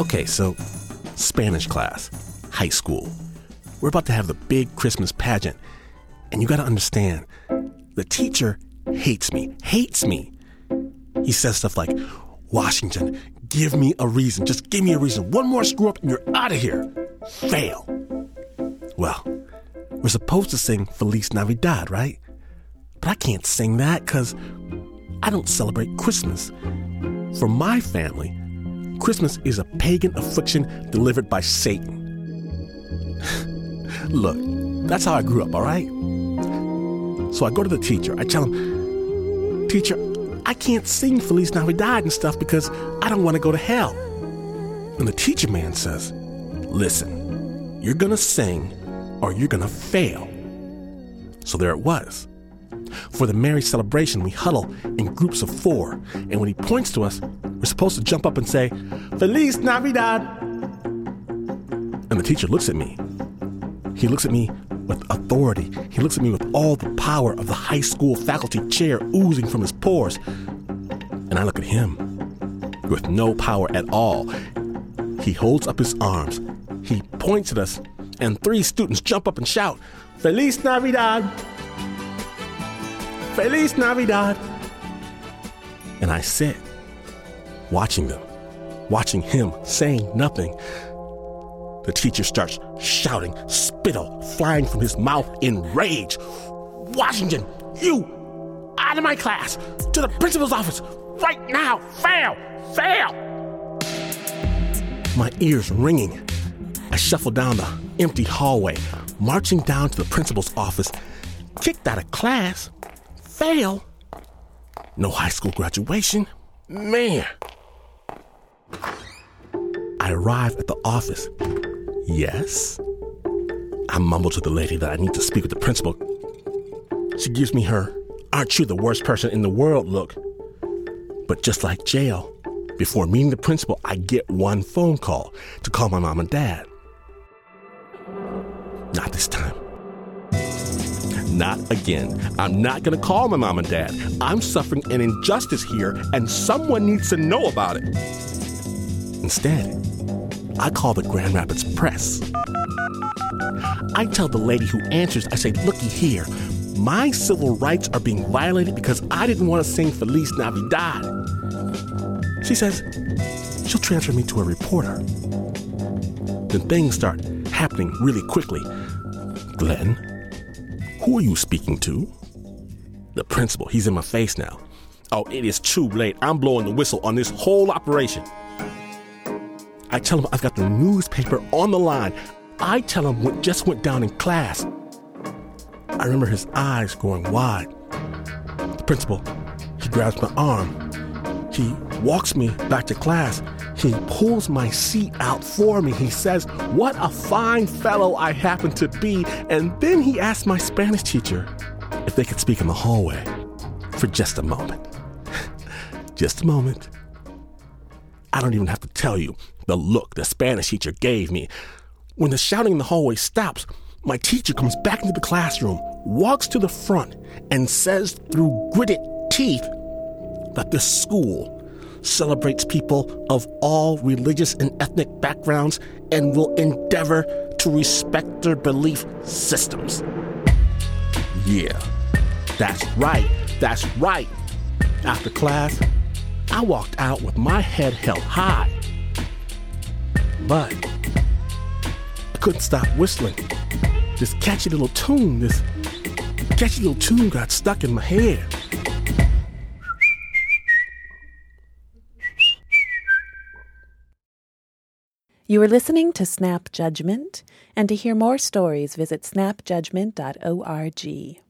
Okay, so Spanish class, high school. We're about to have the big Christmas pageant. And you gotta understand, the teacher hates me, hates me. He says stuff like, Washington, give me a reason. Just give me a reason. One more screw up and you're out of here. Fail. Well, we're supposed to sing Feliz Navidad, right? But I can't sing that because I don't celebrate Christmas. For my family, Christmas is a pagan affliction delivered by Satan. Look, that's how I grew up, all right? So I go to the teacher. I tell him, Teacher, I can't sing Feliz Navidad and stuff because I don't want to go to hell. And the teacher man says, Listen, you're going to sing or you're going to fail. So there it was. For the merry celebration, we huddle in groups of four, and when he points to us, we're supposed to jump up and say, Feliz Navidad! And the teacher looks at me. He looks at me with authority. He looks at me with all the power of the high school faculty chair oozing from his pores. And I look at him with no power at all. He holds up his arms. He points at us, and three students jump up and shout, Feliz Navidad! Feliz Navidad! And I sit, watching them, watching him, saying nothing. The teacher starts shouting, spittle flying from his mouth in rage. Washington, you, out of my class, to the principal's office, right now, fail, fail! My ears ringing. I shuffle down the empty hallway, marching down to the principal's office, kicked out of class, fail. No high school graduation. Man. I arrive at the office. Yes? I mumble to the lady that I need to speak with the principal. She gives me her, aren't you the worst person in the world look? But just like jail, before meeting the principal, I get one phone call to call my mom and dad. Not this time. Not again. I'm not going to call my mom and dad. I'm suffering an injustice here, and someone needs to know about it. Instead, I call the Grand Rapids Press. I tell the lady who answers, I say, looky here, my civil rights are being violated because I didn't want to sing Feliz Navidad. She says she'll transfer me to a reporter. Then things start happening really quickly. Glynn, who are you speaking to? The principal, he's in my face now. Oh, it is too late. I'm blowing the whistle on this whole operation. I tell him I've got the newspaper on the line. I tell him what just went down in class. I remember his eyes going wide. The principal, he grabs my arm. He walks me back to class. He pulls my seat out for me. He says, What a fine fellow I happen to be. And then he asks my Spanish teacher if they could speak in the hallway for just a moment. just a moment. I don't even have to tell you the look the Spanish teacher gave me. When the shouting in the hallway stops, my teacher comes back into the classroom, walks to the front, and says through gritted teeth that this school celebrates people of all religious and ethnic backgrounds and will endeavor to respect their belief systems. Yeah, that's right, that's right. After class, I walked out with my head held high. But I couldn't stop whistling. This catchy little tune, this catchy little tune got stuck in my head. You are listening to Snap Judgment, and to hear more stories, visit snapjudgment.org.